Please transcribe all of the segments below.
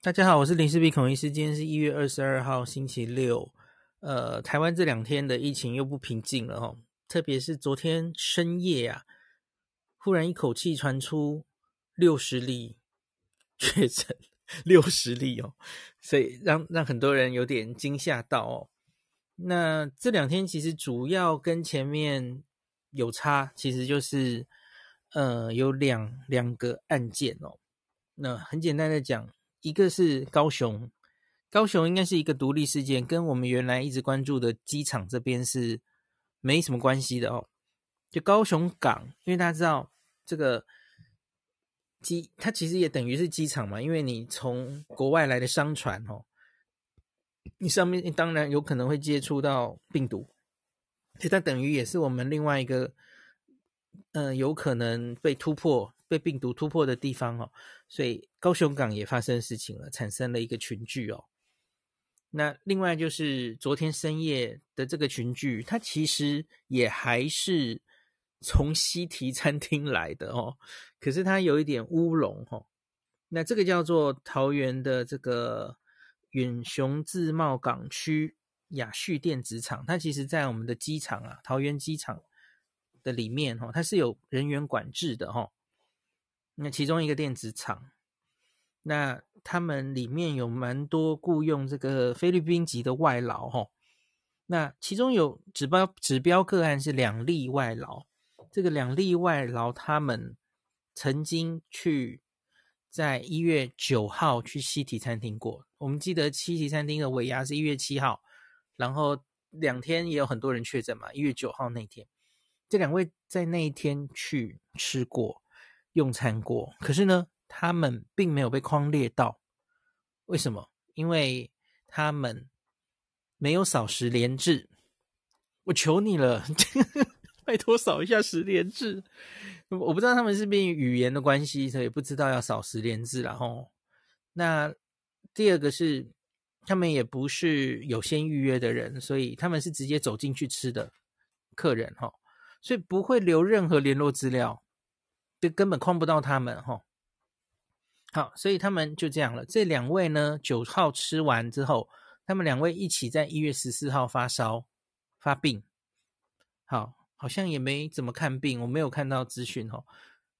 大家好，我是林氏璧孔医师。今天是一月二十二号，星期六。呃，台湾这两天的疫情又不平静了哦，特别是昨天深夜啊，忽然一口气传出六十例确诊，六十例哦，所以让让很多人有点惊吓到哦。那这两天其实主要跟前面有差，其实就是呃有两两个案件哦。那很简单的讲。一个是高雄，高雄应该是一个独立事件，跟我们原来一直关注的机场这边是没什么关系的哦。就高雄港，因为大家知道这个机，它其实也等于是机场嘛，因为你从国外来的商船哦，你上面当然有可能会接触到病毒，所以它等于也是我们另外一个，嗯、呃，有可能被突破。被病毒突破的地方哦，所以高雄港也发生事情了，产生了一个群聚哦。那另外就是昨天深夜的这个群聚，它其实也还是从西提餐厅来的哦，可是它有一点乌龙哦。那这个叫做桃园的这个远雄自贸港区雅旭电子厂，它其实在我们的机场啊，桃园机场的里面哦，它是有人员管制的哦。那其中一个电子厂，那他们里面有蛮多雇佣这个菲律宾籍的外劳哈。那其中有指标指标个案是两例外劳，这个两例外劳他们曾经去在一月九号去西提餐厅过。我们记得西提餐厅的尾牙是一月七号，然后两天也有很多人确诊嘛。一月九号那天，这两位在那一天去吃过。用餐过，可是呢，他们并没有被框列到。为什么？因为他们没有扫十连制。我求你了，拜托扫一下十连制。我不知道他们是不是语言的关系，所以不知道要扫十连制了吼。那第二个是，他们也不是有先预约的人，所以他们是直接走进去吃的客人吼，所以不会留任何联络资料。就根本框不到他们哈，好，所以他们就这样了。这两位呢，九号吃完之后，他们两位一起在一月十四号发烧发病，好，好像也没怎么看病，我没有看到资讯哦。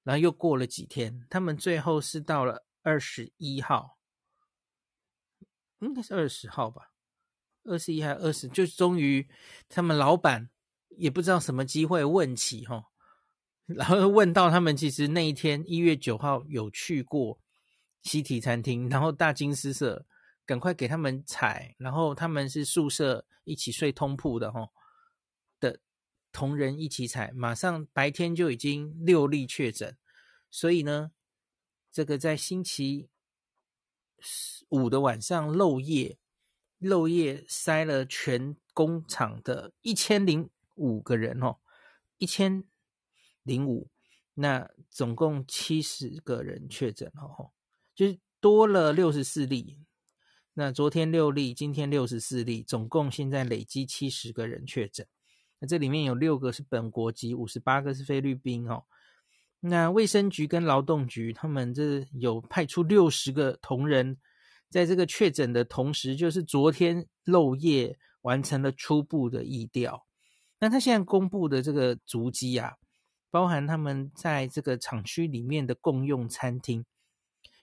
然后又过了几天，他们最后是到了二十一号，应该是二十号吧，二十一还二十，就终于他们老板也不知道什么机会问起哈。然后问到他们，其实那一天一月九号有去过西提餐厅，然后大惊失色，赶快给他们采，然后他们是宿舍一起睡通铺的哈的同仁一起采，马上白天就已经六例确诊，所以呢，这个在星期五的晚上漏夜，漏夜筛了全工厂的一千零五个人哦，一千。零五，那总共七十个人确诊哦，就是多了六十四例。那昨天六例，今天六十四例，总共现在累积七十个人确诊。那这里面有六个是本国籍，五十八个是菲律宾哦。那卫生局跟劳动局他们这有派出六十个同仁，在这个确诊的同时，就是昨天漏夜完成了初步的疫调。那他现在公布的这个足迹啊。包含他们在这个厂区里面的共用餐厅，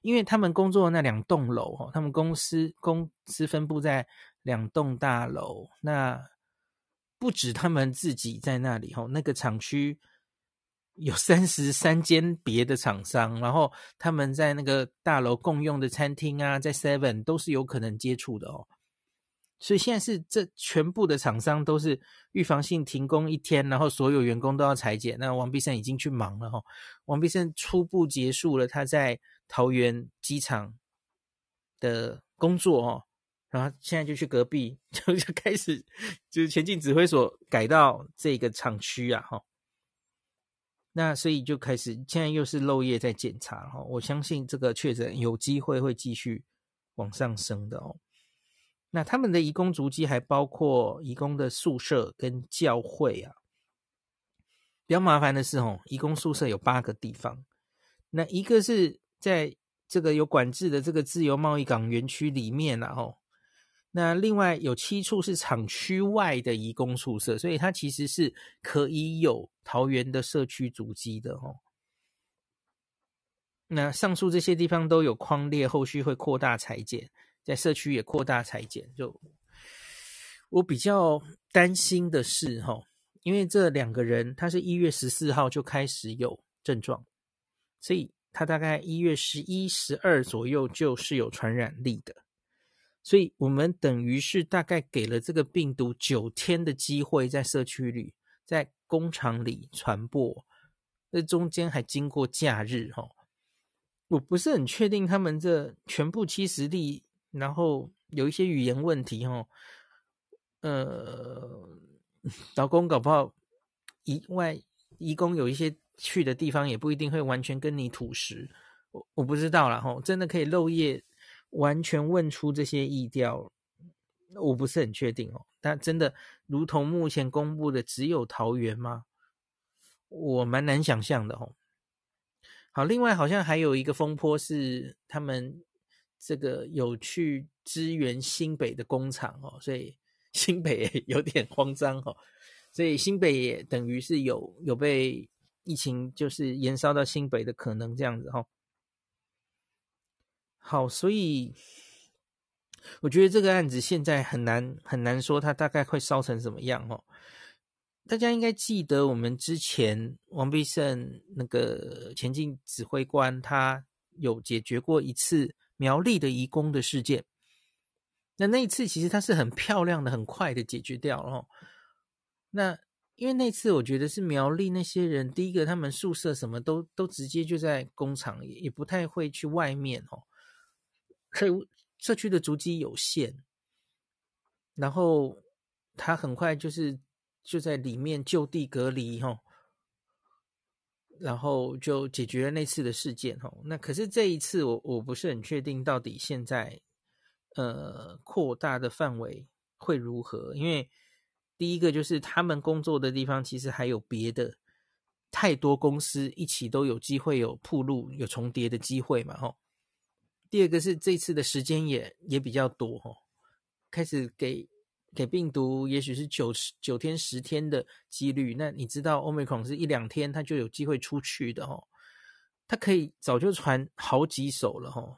因为他们工作的那两栋楼哦，他们公司公司分布在两栋大楼，那不止他们自己在那里哦，那个厂区有三十三间别的厂商，然后他们在那个大楼共用的餐厅啊，在 Seven 都是有可能接触的哦。所以现在是这全部的厂商都是预防性停工一天，然后所有员工都要采检。那王必胜已经去忙了哈，王必胜初步结束了他在桃园机场的工作哦，然后现在就去隔壁 就就开始就是前进指挥所改到这个厂区啊哈。那所以就开始现在又是漏夜在检查哈，我相信这个确诊有机会会继续往上升的哦。那他们的移工足迹还包括移工的宿舍跟教会啊。比较麻烦的是哦，移工宿舍有八个地方，那一个是在这个有管制的这个自由贸易港园区里面啊，吼，那另外有七处是厂区外的移工宿舍，所以它其实是可以有桃园的社区足迹的，哦。那上述这些地方都有框列，后续会扩大裁剪，在社区也扩大裁剪。就我比较担心的是，哈，因为这两个人他是一月十四号就开始有症状，所以。他大概一月十一、十二左右就是有传染力的，所以我们等于是大概给了这个病毒九天的机会在社区里、在工厂里传播，这中间还经过假日哈，我不是很确定他们这全部七十例，然后有一些语言问题哦，呃，老公搞不好以外移工有一些。去的地方也不一定会完全跟你吐实，我我不知道啦吼，真的可以漏夜完全问出这些意调，我不是很确定哦。但真的如同目前公布的只有桃园吗？我蛮难想象的哦。好，另外好像还有一个风波是他们这个有去支援新北的工厂哦，所以新北有点慌张哦，所以新北也等于是有有被。疫情就是延烧到新北的可能这样子哈，好，所以我觉得这个案子现在很难很难说它大概会烧成什么样哦。大家应该记得我们之前王必胜那个前进指挥官，他有解决过一次苗栗的移工的事件，那那一次其实他是很漂亮的、很快的解决掉了哦。那因为那次我觉得是苗栗那些人，第一个他们宿舍什么都都直接就在工厂，也不太会去外面哦，所以社区的足迹有限，然后他很快就是就在里面就地隔离哦，然后就解决了那次的事件哦。那可是这一次我我不是很确定到底现在呃扩大的范围会如何，因为。第一个就是他们工作的地方，其实还有别的太多公司一起都有机会有铺路、有重叠的机会嘛，吼。第二个是这次的时间也也比较多，吼，开始给给病毒，也许是九十九天、十天的几率。那你知道，Omicron 是一两天它就有机会出去的，吼，它可以早就传好几手了，吼。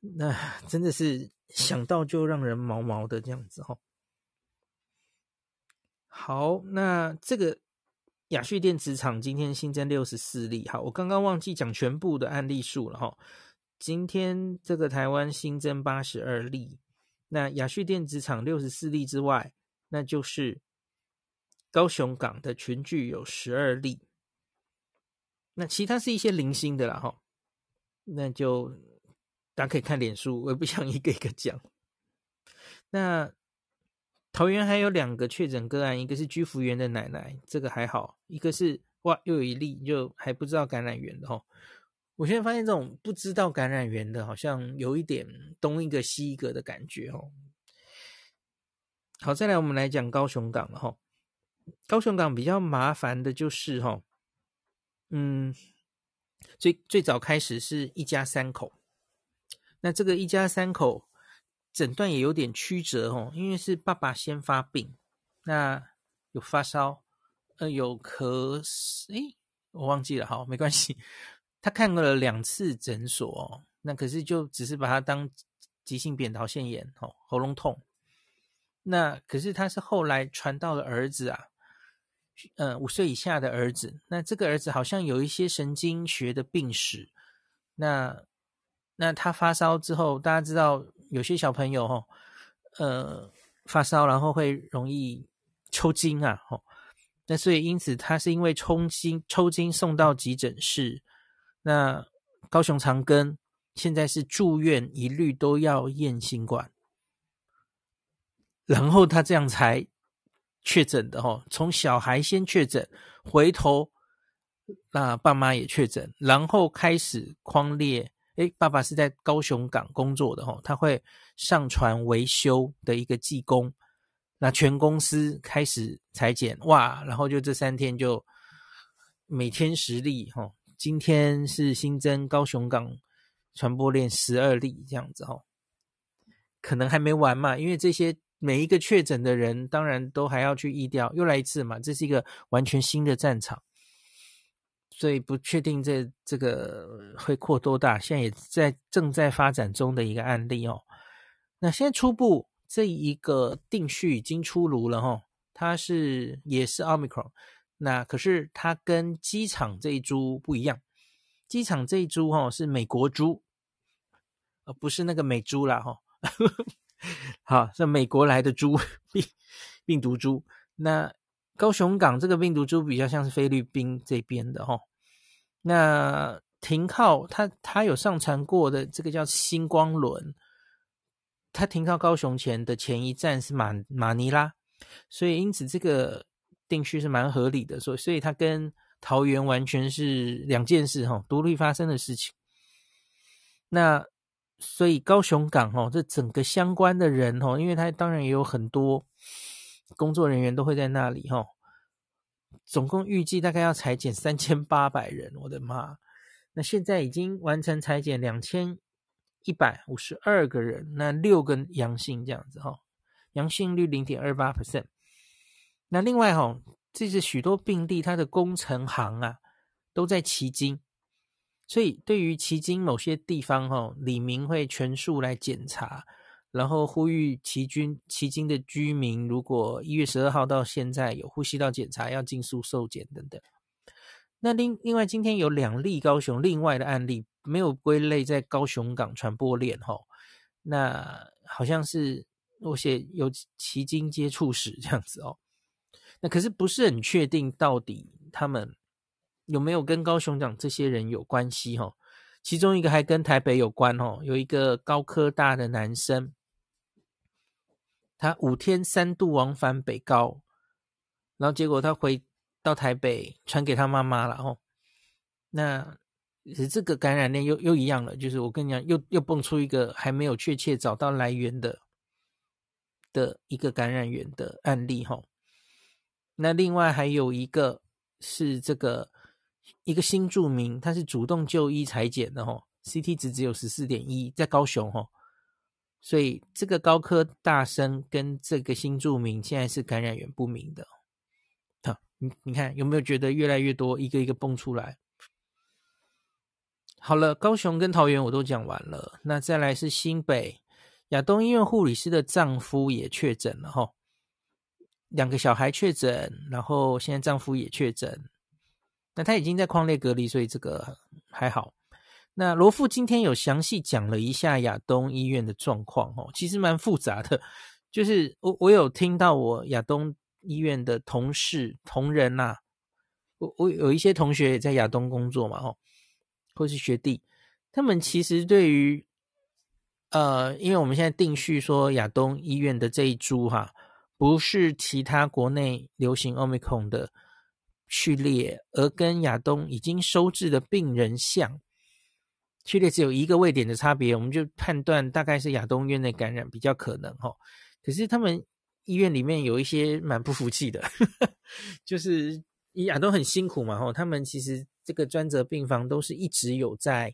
那真的是想到就让人毛毛的这样子，吼。好，那这个雅旭电子厂今天新增六十四例。好，我刚刚忘记讲全部的案例数了哈。今天这个台湾新增八十二例，那亚旭电子厂六十四例之外，那就是高雄港的群聚有十二例。那其他是一些零星的啦哈。那就大家可以看脸书，我也不想一个一个讲。那。桃园还有两个确诊个案，一个是居服员的奶奶，这个还好；一个是哇，又有一例就还不知道感染源的哦。我现在发现这种不知道感染源的，好像有一点东一个西一个的感觉哦。好，再来我们来讲高雄港了哈。高雄港比较麻烦的就是哈，嗯，最最早开始是一家三口，那这个一家三口。诊断也有点曲折哦，因为是爸爸先发病，那有发烧，呃，有咳嗽，诶，我忘记了，好，没关系。他看过了两次诊所哦，那可是就只是把他当急性扁桃腺炎哦，喉咙痛。那可是他是后来传到了儿子啊，呃，五岁以下的儿子，那这个儿子好像有一些神经学的病史，那那他发烧之后，大家知道。有些小朋友哈，呃，发烧然后会容易抽筋啊，吼，那所以因此他是因为抽筋抽筋送到急诊室，那高雄长庚现在是住院一律都要验新冠，然后他这样才确诊的吼，从小孩先确诊，回头那爸妈也确诊，然后开始匡列。诶，爸爸是在高雄港工作的哈，他会上船维修的一个技工，那全公司开始裁剪哇，然后就这三天就每天十例哈，今天是新增高雄港传播链十二例这样子哦，可能还没完嘛，因为这些每一个确诊的人，当然都还要去疫调，又来一次嘛，这是一个完全新的战场，所以不确定这这个会扩多大，现在也在正在发展中的一个案例哦。那现在初步这一个定序已经出炉了哦，它是也是 Omicron，那可是它跟机场这一株不一样。机场这一株哈是美国株，呃，不是那个美猪啦哈，好，是美国来的猪病病毒株。那高雄港这个病毒株比较像是菲律宾这边的哈。那停靠它，它有上传过的这个叫星光轮，它停靠高雄前的前一站是马马尼拉，所以因此这个定区是蛮合理的，所所以它跟。桃园完全是两件事哈，独立发生的事情。那所以高雄港哦，这整个相关的人哦，因为他当然也有很多工作人员都会在那里哈。总共预计大概要裁减三千八百人，我的妈！那现在已经完成裁减两千一百五十二个人，那六个阳性这样子哈，阳性率零点二八 percent。那另外哈。这是许多病例，它的工程行啊都在旗津，所以对于旗津某些地方哈、哦，里民会全数来检查，然后呼吁旗军旗津的居民，如果一月十二号到现在有呼吸道检查，要尽速受检等等。那另另外今天有两例高雄另外的案例没有归类在高雄港传播链哈、哦，那好像是我写有旗津接触史这样子哦。那可是不是很确定，到底他们有没有跟高雄长这些人有关系？哈，其中一个还跟台北有关哦，有一个高科大的男生，他五天三度往返北高，然后结果他回到台北传给他妈妈了哦。那这个感染链又又一样了，就是我跟你讲，又又蹦出一个还没有确切找到来源的的一个感染源的案例哈。那另外还有一个是这个一个新住民，他是主动就医裁检的吼，CT 值只有十四点一，在高雄吼，所以这个高科大生跟这个新住民现在是感染源不明的。好，你你看有没有觉得越来越多一个一个蹦出来？好了，高雄跟桃园我都讲完了，那再来是新北亚东医院护理师的丈夫也确诊了吼。两个小孩确诊，然后现在丈夫也确诊，那他已经在匡列隔离，所以这个还好。那罗富今天有详细讲了一下亚东医院的状况哦，其实蛮复杂的。就是我我有听到我亚东医院的同事同仁呐、啊，我我有一些同学也在亚东工作嘛，哦，或是学弟，他们其实对于呃，因为我们现在定序说亚东医院的这一株哈。不是其他国内流行 Omicron 的序列，而跟亚东已经收治的病人像，序列只有一个位点的差别，我们就判断大概是亚东院内感染比较可能哈。可是他们医院里面有一些蛮不服气的，就是亚东很辛苦嘛哈，他们其实这个专责病房都是一直有在。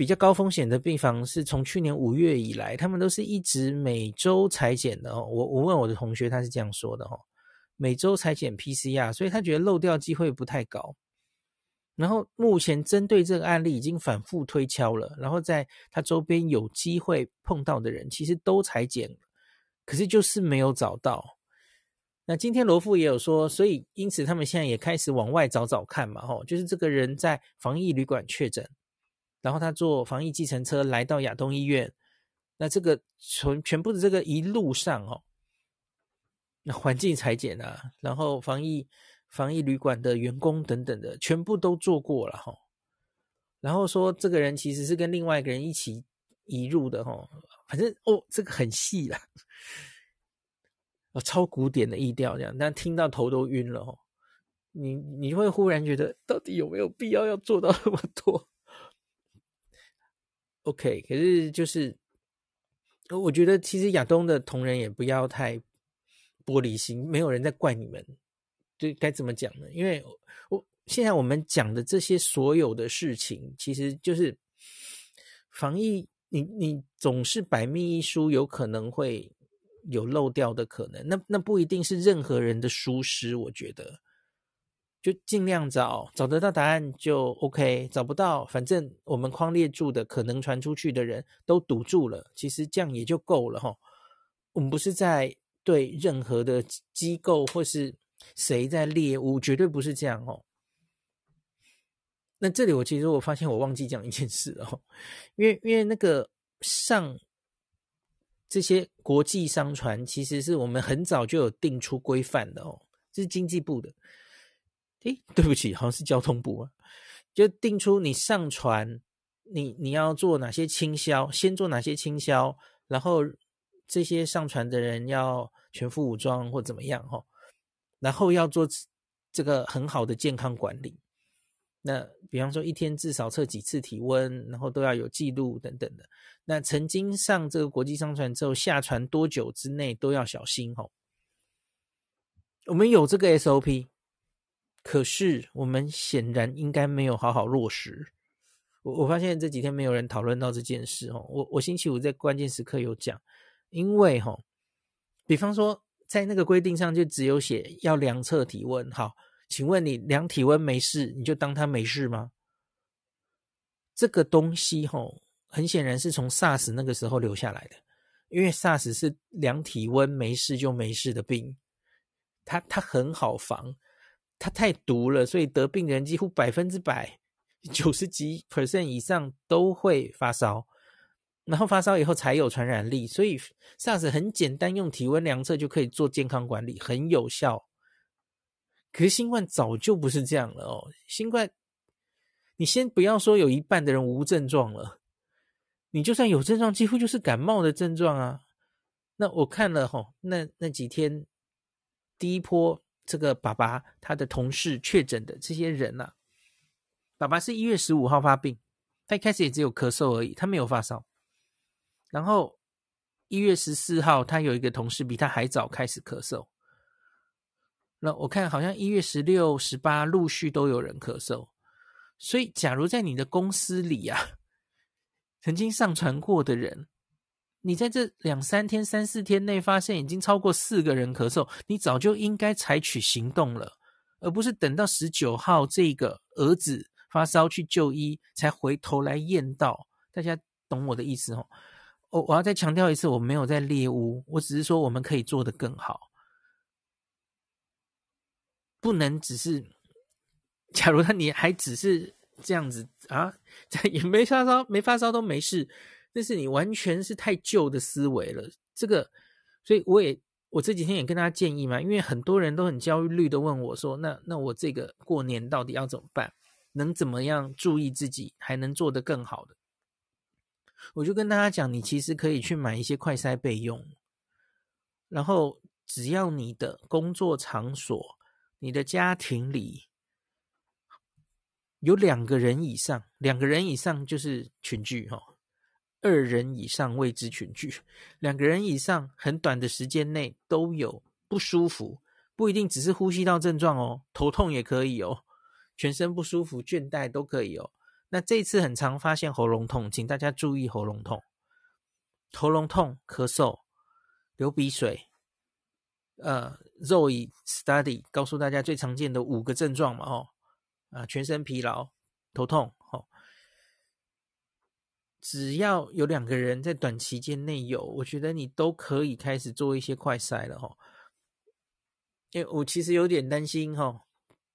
比较高风险的病房是从去年五月以来，他们都是一直每周裁剪的哦。我我问我的同学，他是这样说的哦，每周裁剪 PCR，所以他觉得漏掉机会不太高。然后目前针对这个案例已经反复推敲了，然后在他周边有机会碰到的人，其实都裁剪，可是就是没有找到。那今天罗富也有说，所以因此他们现在也开始往外找找看嘛，吼，就是这个人在防疫旅馆确诊。然后他坐防疫计程车来到亚东医院，那这个全全部的这个一路上哦，那环境采检啊，然后防疫防疫旅馆的员工等等的，全部都做过了哈。然后说这个人其实是跟另外一个人一起移入的哈，反正哦这个很细啦，哦超古典的意调这样，但听到头都晕了哦。你你会忽然觉得到底有没有必要要做到那么多？OK，可是就是，我觉得其实亚东的同仁也不要太玻璃心，没有人在怪你们，就该怎么讲呢？因为我现在我们讲的这些所有的事情，其实就是防疫，你你总是百密一疏，有可能会有漏掉的可能。那那不一定是任何人的疏失，我觉得。就尽量找，找得到答案就 OK，找不到，反正我们框列住的可能传出去的人都堵住了，其实这样也就够了哈。我们不是在对任何的机构或是谁在猎物，绝对不是这样哦。那这里我其实我发现我忘记讲一件事哦，因为因为那个上这些国际商船，其实是我们很早就有定出规范的哦，这是经济部的。诶，对不起，好像是交通部啊，就定出你上船，你你要做哪些清消，先做哪些清消，然后这些上船的人要全副武装或怎么样哈，然后要做这个很好的健康管理。那比方说一天至少测几次体温，然后都要有记录等等的。那曾经上这个国际商船之后下船多久之内都要小心哈。我们有这个 SOP。可是我们显然应该没有好好落实。我我发现这几天没有人讨论到这件事哦。我我星期五在关键时刻有讲，因为哈，比方说在那个规定上就只有写要量测体温。好，请问你量体温没事，你就当他没事吗？这个东西哈，很显然是从 SARS 那个时候留下来的，因为 SARS 是量体温没事就没事的病，它它很好防。它太毒了，所以得病人几乎百分之百，九十几 percent 以上都会发烧，然后发烧以后才有传染力，所以 SARS 很简单，用体温量测就可以做健康管理，很有效。可是新冠早就不是这样了哦，新冠，你先不要说有一半的人无症状了，你就算有症状，几乎就是感冒的症状啊。那我看了吼，那那几天第一波。这个爸爸他的同事确诊的这些人呐、啊，爸爸是一月十五号发病，他一开始也只有咳嗽而已，他没有发烧。然后一月十四号，他有一个同事比他还早开始咳嗽。那我看好像一月十六、十八陆续都有人咳嗽。所以，假如在你的公司里啊，曾经上传过的人。你在这两三天、三四天内发现已经超过四个人咳嗽，你早就应该采取行动了，而不是等到十九号这个儿子发烧去就医才回头来验到。大家懂我的意思哦？我我要再强调一次，我没有在猎巫，我只是说我们可以做得更好，不能只是。假如他你还只是这样子啊，也没发烧，没发烧都没事。但是你完全是太旧的思维了，这个，所以我也我这几天也跟大家建议嘛，因为很多人都很焦虑的问我说，那那我这个过年到底要怎么办？能怎么样注意自己，还能做得更好的？我就跟大家讲，你其实可以去买一些快筛备用，然后只要你的工作场所、你的家庭里有两个人以上，两个人以上就是群聚哈。二人以上未知群聚，两个人以上很短的时间内都有不舒服，不一定只是呼吸道症状哦，头痛也可以哦，全身不舒服、倦怠都可以哦。那这次很常发现喉咙痛，请大家注意喉咙痛、喉咙痛、咳嗽、流鼻水。呃，Zoe Study 告诉大家最常见的五个症状嘛，哦，啊，全身疲劳、头痛。只要有两个人在短期间内有，我觉得你都可以开始做一些快筛了哈。因为我其实有点担心哈，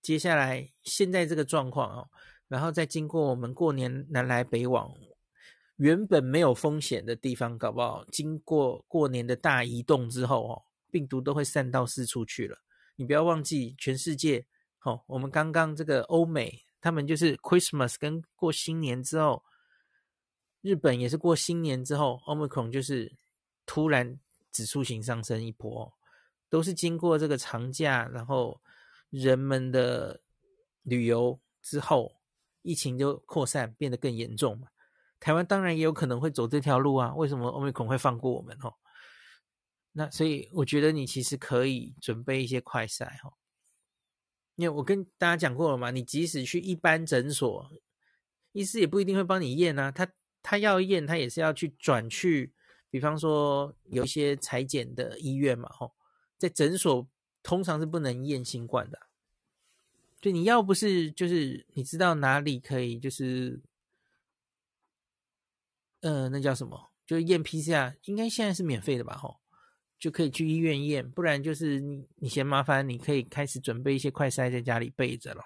接下来现在这个状况哦，然后再经过我们过年南来北往，原本没有风险的地方，搞不好经过过年的大移动之后哦，病毒都会散到四处去了。你不要忘记，全世界哦，我们刚刚这个欧美，他们就是 Christmas 跟过新年之后。日本也是过新年之后，Omicron 就是突然指数型上升一波，都是经过这个长假，然后人们的旅游之后，疫情就扩散变得更严重。台湾当然也有可能会走这条路啊，为什么 Omicron 会放过我们？哦，那所以我觉得你其实可以准备一些快筛哈，因为我跟大家讲过了嘛，你即使去一般诊所，医师也不一定会帮你验啊，他。他要验，他也是要去转去，比方说有一些裁剪的医院嘛，吼，在诊所通常是不能验新冠的。就你要不是就是你知道哪里可以，就是，呃，那叫什么？就验 PCR，应该现在是免费的吧？吼，就可以去医院验，不然就是你你嫌麻烦，你可以开始准备一些快筛在家里备着了。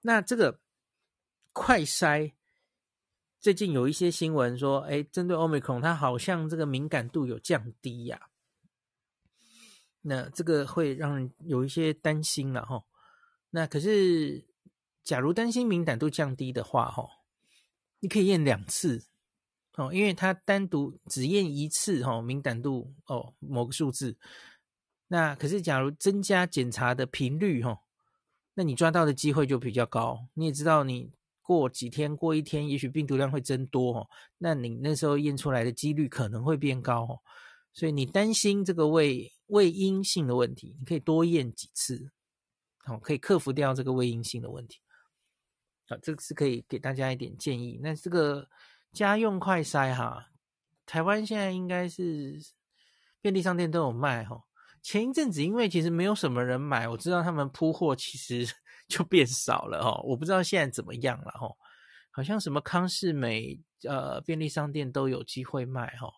那这个快筛。最近有一些新闻说，哎，针对 Omicron，它好像这个敏感度有降低呀、那这个会让人有一些担心了哈。那可是，假如担心敏感度降低的话，哈，你可以验两次哦，因为它单独只验一次哈，敏感度哦某个数字。那可是，假如增加检查的频率哈，那你抓到的机会就比较高。你也知道你。过几天，过一天，也许病毒量会增多哦，那你那时候验出来的几率可能会变高哦，所以你担心这个胃胃阴性的问题，你可以多验几次，好，可以克服掉这个胃阴性的问题。好，这个是可以给大家一点建议。那这个家用快筛哈，台湾现在应该是便利商店都有卖哈。前一阵子因为其实没有什么人买，我知道他们铺货其实。就变少了哦，我不知道现在怎么样了哈，好像什么康是美呃便利商店都有机会卖哈。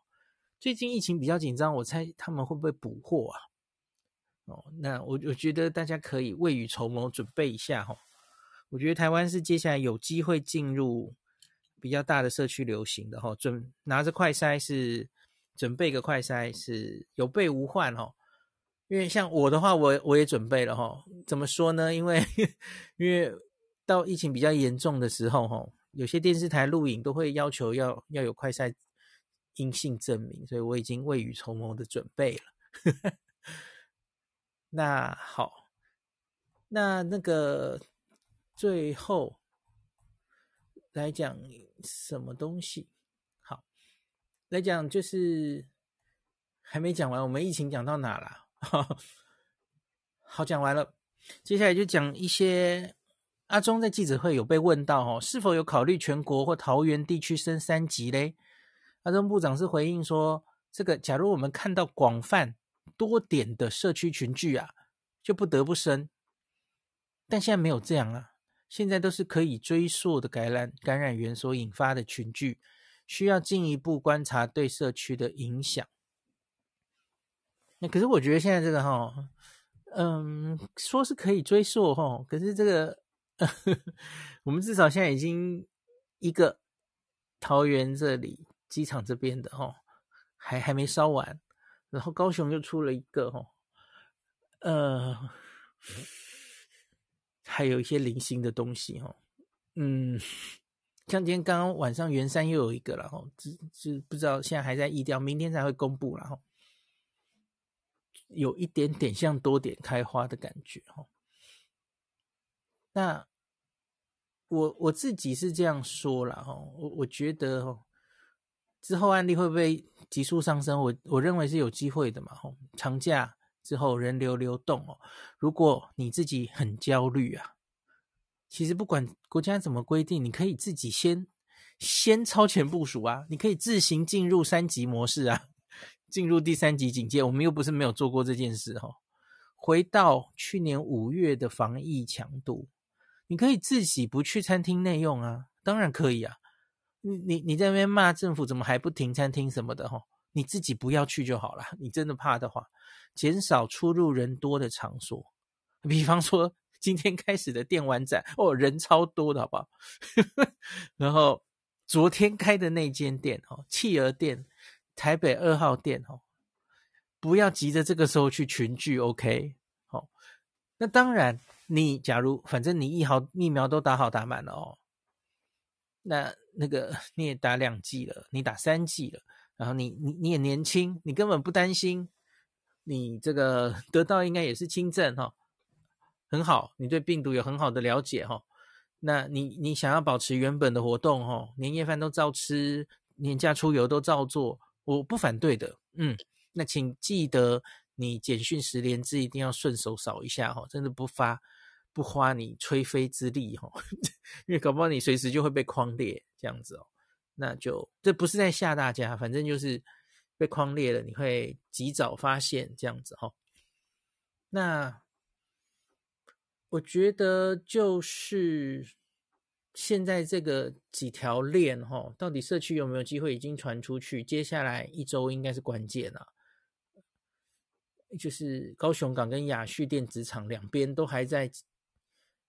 最近疫情比较紧张，我猜他们会不会补货啊？哦，那我我觉得大家可以未雨绸缪，准备一下哈。我觉得台湾是接下来有机会进入比较大的社区流行的哈，准拿着快筛是准备个快筛是有备无患哈。因为像我的话，我我也准备了哈。怎么说呢？因为因为到疫情比较严重的时候哈，有些电视台录影都会要求要要有快筛阴性证明，所以我已经未雨绸缪的准备了。那好，那那个最后来讲什么东西？好，来讲就是还没讲完，我们疫情讲到哪了？好，讲完了，接下来就讲一些。阿中在记者会有被问到，哦，是否有考虑全国或桃园地区升三级嘞？阿中部长是回应说，这个假如我们看到广泛多点的社区群聚啊，就不得不升。但现在没有这样啊，现在都是可以追溯的感染感染源所引发的群聚，需要进一步观察对社区的影响。那可是我觉得现在这个哈，嗯，说是可以追溯哈，可是这个呵呵 我们至少现在已经一个桃园这里机场这边的哈，还还没烧完，然后高雄又出了一个哈，呃，还有一些零星的东西哈，嗯，像今天刚刚晚上圆山又有一个了哈，只是不知道现在还在疫调，明天才会公布了哈。有一点点像多点开花的感觉哈，那我我自己是这样说啦哈，我我觉得哦，之后案例会不会急速上升？我我认为是有机会的嘛哈。长假之后人流流动哦，如果你自己很焦虑啊，其实不管国家怎么规定，你可以自己先先超前部署啊，你可以自行进入三级模式啊。进入第三级警戒，我们又不是没有做过这件事哈。回到去年五月的防疫强度，你可以自己不去餐厅内用啊，当然可以啊。你你你在那边骂政府怎么还不停餐厅什么的哈，你自己不要去就好了。你真的怕的话，减少出入人多的场所，比方说今天开始的电玩展哦，人超多的好不好？然后昨天开的那间店哦，企鹅店。台北二号店哦，不要急着这个时候去群聚，OK？好，那当然，你假如反正你疫苗疫苗都打好打满了哦，那那个你也打两剂了，你打三剂了，然后你你你也年轻，你根本不担心，你这个 得到应该也是轻症哈，很好，你对病毒有很好的了解哈，那你你想要保持原本的活动哈，年夜饭都照吃，年假出游都照做。我不反对的，嗯，那请记得你简讯十连字一定要顺手扫一下哈，真的不发不花你吹飞之力哈，因为搞不好你随时就会被匡列这样子哦。那就这不是在吓大家，反正就是被匡列了，你会及早发现这样子哈。那我觉得就是现在这个几条链哈，到底社区有没有机会已经传出去？接下来一周应该是关键了。就是高雄港跟亚旭电子厂两边都还在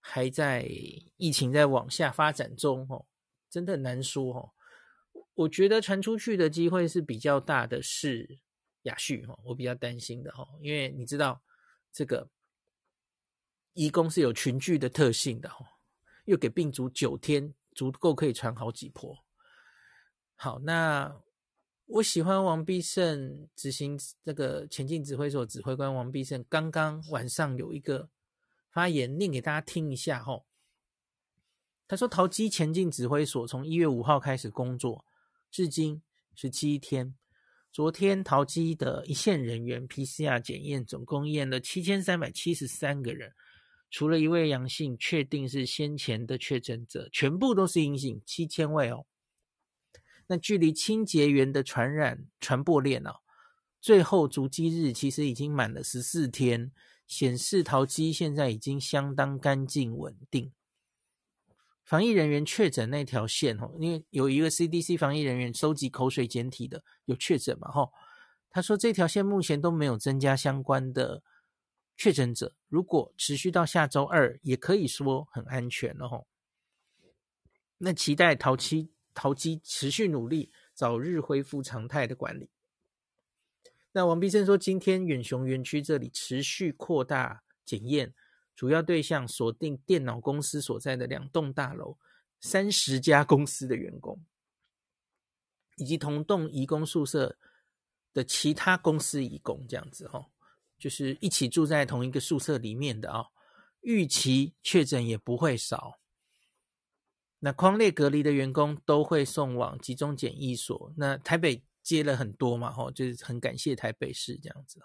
还在疫情在往下发展中哦，真的难说哦。我觉得传出去的机会是比较大的，是亚旭哈，我比较担心的哈，因为你知道这个移工是有群聚的特性的哈，又给病毒九天足够可以传好几波。好，那。我喜欢王必胜执行这个前进指挥所指挥官王必胜，刚刚晚上有一个发言，念给大家听一下吼。他说：“桃机前进指挥所从一月五号开始工作，至今十七天。昨天桃机的一线人员 PCR 检验总共验了七千三百七十三个人，除了一位阳性，确定是先前的确诊者，全部都是阴性，七千位哦。”那距离清洁员的传染传播链啊，最后足迹日其实已经满了十四天，显示桃机现在已经相当干净稳定。防疫人员确诊那条线哦，因为有一个 CDC 防疫人员收集口水检体的有确诊嘛吼，他说这条线目前都没有增加相关的确诊者，如果持续到下周二，也可以说很安全了吼。那期待桃机。桃机持续努力，早日恢复常态的管理。那王必胜说，今天远雄园区这里持续扩大检验，主要对象锁定电脑公司所在的两栋大楼，三十家公司的员工，以及同栋移工宿舍的其他公司移工，这样子哈，就是一起住在同一个宿舍里面的啊，预期确诊也不会少。那匡列隔离的员工都会送往集中检疫所。那台北接了很多嘛，吼，就是很感谢台北市这样子。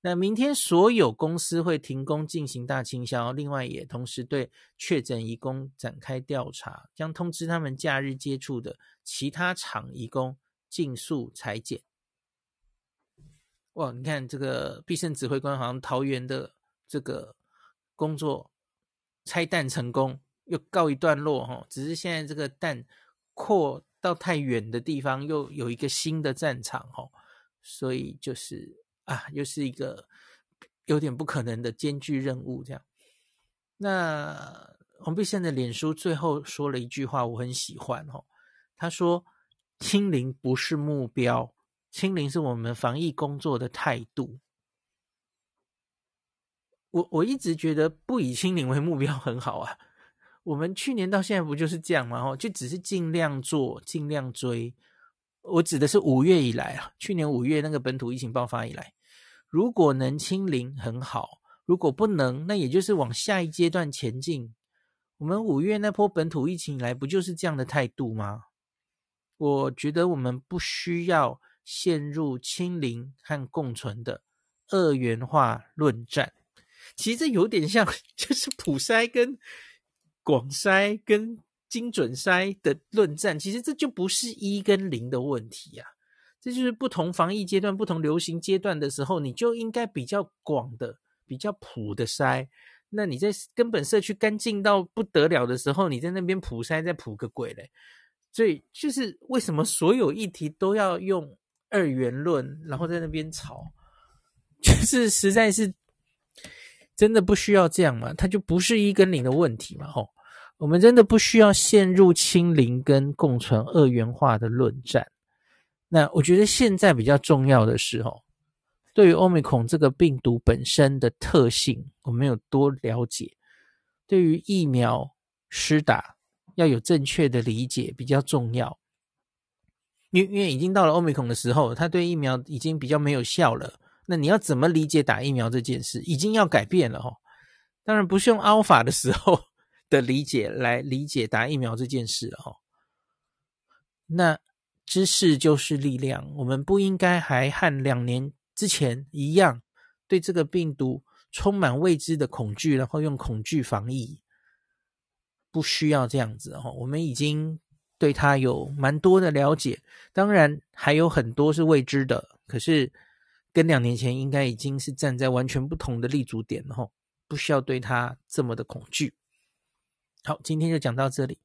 那明天所有公司会停工进行大清消，另外也同时对确诊移工展开调查，将通知他们假日接触的其他厂移工尽速裁检。哇，你看这个必胜指挥官好像桃园的这个工作拆弹成功。又告一段落哈，只是现在这个弹扩到太远的地方，又有一个新的战场哈，所以就是啊，又是一个有点不可能的艰巨任务这样。那黄必胜的脸书最后说了一句话，我很喜欢哈，他说：“清零不是目标，清零是我们防疫工作的态度。”我我一直觉得不以清零为目标很好啊。我们去年到现在不就是这样吗？哦，就只是尽量做，尽量追。我指的是五月以来啊，去年五月那个本土疫情爆发以来，如果能清零很好，如果不能，那也就是往下一阶段前进。我们五月那波本土疫情以来，不就是这样的态度吗？我觉得我们不需要陷入清零和共存的二元化论战。其实这有点像，就是普筛跟。广筛跟精准筛的论战，其实这就不是一跟零的问题啊，这就是不同防疫阶段、不同流行阶段的时候，你就应该比较广的、比较普的筛。那你在根本社区干净到不得了的时候，你在那边普筛，再普个鬼嘞！所以就是为什么所有议题都要用二元论，然后在那边吵，就是实在是真的不需要这样嘛？它就不是一跟零的问题嘛？吼。我们真的不需要陷入清零跟共存二元化的论战。那我觉得现在比较重要的是，哦，对于欧米孔这个病毒本身的特性，我们有多了解；对于疫苗施打要有正确的理解比较重要。因因为已经到了欧米孔的时候，它对疫苗已经比较没有效了。那你要怎么理解打疫苗这件事，已经要改变了哦。当然不是用 Alpha 的时候。的理解来理解打疫苗这件事哦，那知识就是力量，我们不应该还和两年之前一样，对这个病毒充满未知的恐惧，然后用恐惧防疫，不需要这样子哈。我们已经对他有蛮多的了解，当然还有很多是未知的。可是跟两年前应该已经是站在完全不同的立足点了，吼，不需要对他这么的恐惧。好，今天就讲到这里。